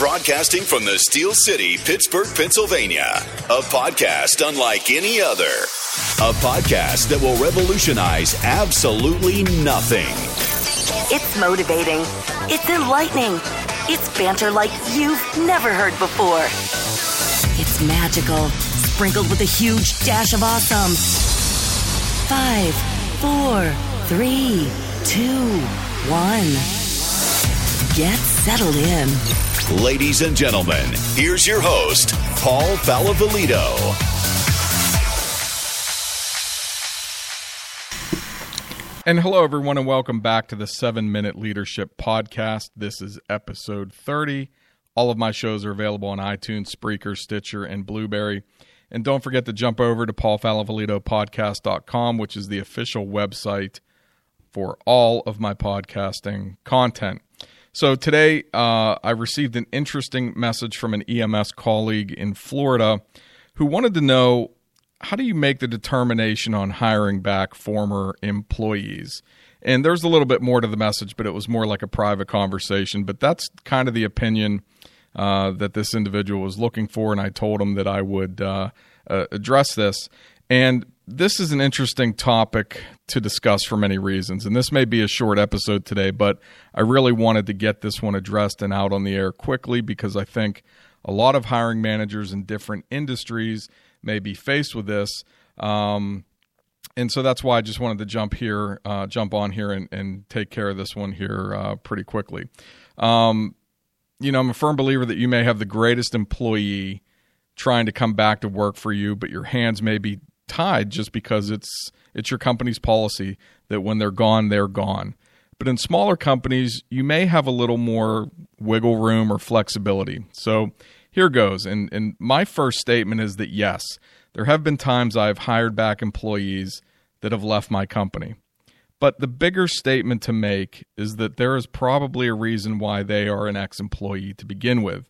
Broadcasting from the Steel City, Pittsburgh, Pennsylvania. A podcast unlike any other. A podcast that will revolutionize absolutely nothing. It's motivating. It's enlightening. It's banter like you've never heard before. It's magical, sprinkled with a huge dash of awesome. Five, four, three, two, one. Get settled in. Ladies and gentlemen, here's your host, Paul Falavolito. And hello, everyone, and welcome back to the Seven Minute Leadership Podcast. This is episode 30. All of my shows are available on iTunes, Spreaker, Stitcher, and Blubrry. And don't forget to jump over to paulfalavolitopodcast.com, which is the official website for all of my podcasting content. So today, uh, I received an interesting message from an EMS colleague in Florida who wanted to know how do you make the determination on hiring back former employees? And there's a little bit more to the message, but it was more like a private conversation. But that's kind of the opinion uh, that this individual was looking for, and I told him that I would uh, uh, address this. And this is an interesting topic to discuss for many reasons. And this may be a short episode today, but I really wanted to get this one addressed and out on the air quickly because I think a lot of hiring managers in different industries may be faced with this. Um, and so that's why I just wanted to jump here, uh, jump on here, and, and, take care of this one here uh, pretty quickly. Um, you know, I'm a firm believer that you may have the greatest employee trying to come back to work for you, but your hands may be tied just because it's it's your company's policy that when they're gone, they're gone. But in smaller companies, you may have a little more wiggle room or flexibility. So here goes. And, and my first statement is that yes, there have been times I've hired back employees that have left my company. But the bigger statement to make is that there is probably a reason why they are an ex employee to begin with.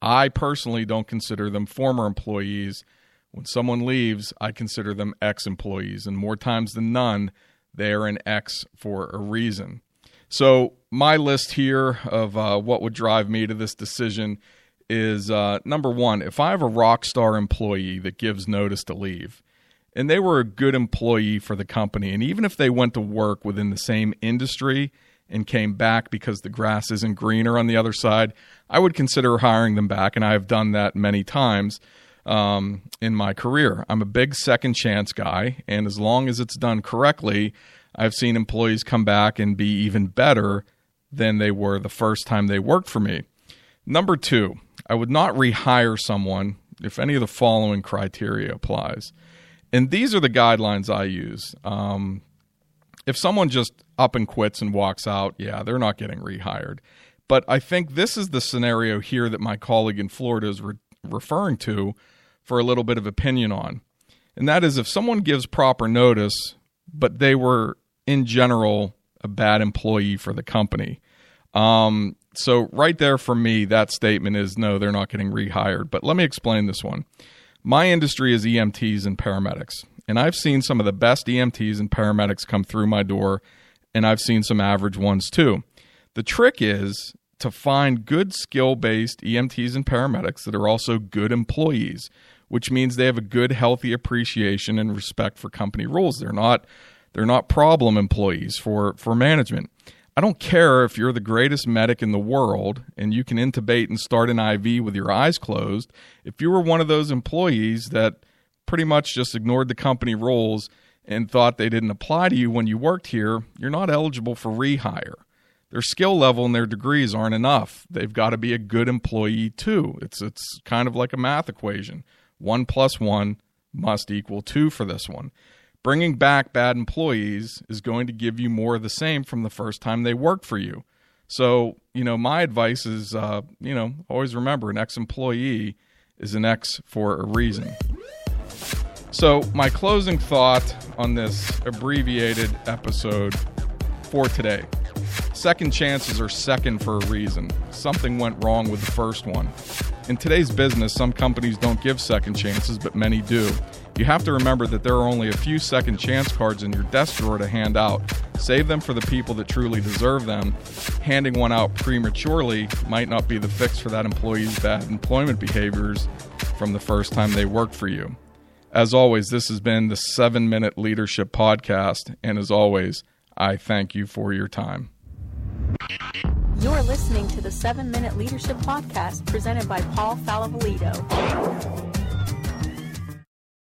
I personally don't consider them former employees when someone leaves, I consider them ex employees, and more times than none, they are an ex for a reason. So, my list here of uh, what would drive me to this decision is uh, number one, if I have a rock star employee that gives notice to leave, and they were a good employee for the company, and even if they went to work within the same industry and came back because the grass isn't greener on the other side, I would consider hiring them back, and I have done that many times um, in my career. I'm a big second chance guy, and as long as it's done correctly, I've seen employees come back and be even better than they were the first time they worked for me. Number two, I would not rehire someone if any of the following criteria applies. And these are the guidelines I use. Um, if someone just up and quits and walks out, yeah, they're not getting rehired. But I think this is the scenario here that my colleague in Florida is re- referring to for a little bit of opinion on. And that is if someone gives proper notice, but they were in general a bad employee for the company. Um, so, right there for me, that statement is no, they're not getting rehired. But let me explain this one. My industry is EMTs and paramedics, and I've seen some of the best EMTs and paramedics come through my door, and I've seen some average ones too. The trick is to find good skill based EMTs and paramedics that are also good employees which means they have a good, healthy appreciation and respect for company rules. They're not they're not problem employees for for management. I don't care if you're the greatest medic in the world and you can intubate and start an IV with your eyes closed. If you were one of those employees that pretty much just ignored the company rules and thought they didn't apply to you when you worked here, you're not eligible for rehire. Their skill level and their degrees aren't enough. They've got to be a good employee too. It's it's kind of like a math equation. One plus one must equal two for this one. Bringing back bad employees is going to give you more of the same from the first time they worked for you. So, you know, my advice is, uh, you know, always remember an ex employee is an ex for a reason. So, my closing thought on this abbreviated episode for today Second chances are second for a reason. Something went wrong with the first one. In today's business, some companies don't give second chances, but many do. You have to remember that there are only a few second chance cards in your desk drawer to hand out. Save them for the people that truly deserve them. Handing one out prematurely might not be the fix for that employee's bad employment behaviors from the first time they worked for you. As always, this has been the 7 Minute Leadership Podcast, and as always, I thank you for your time. You're listening to the 7 Minute Leadership Podcast presented by Paul Falavolito.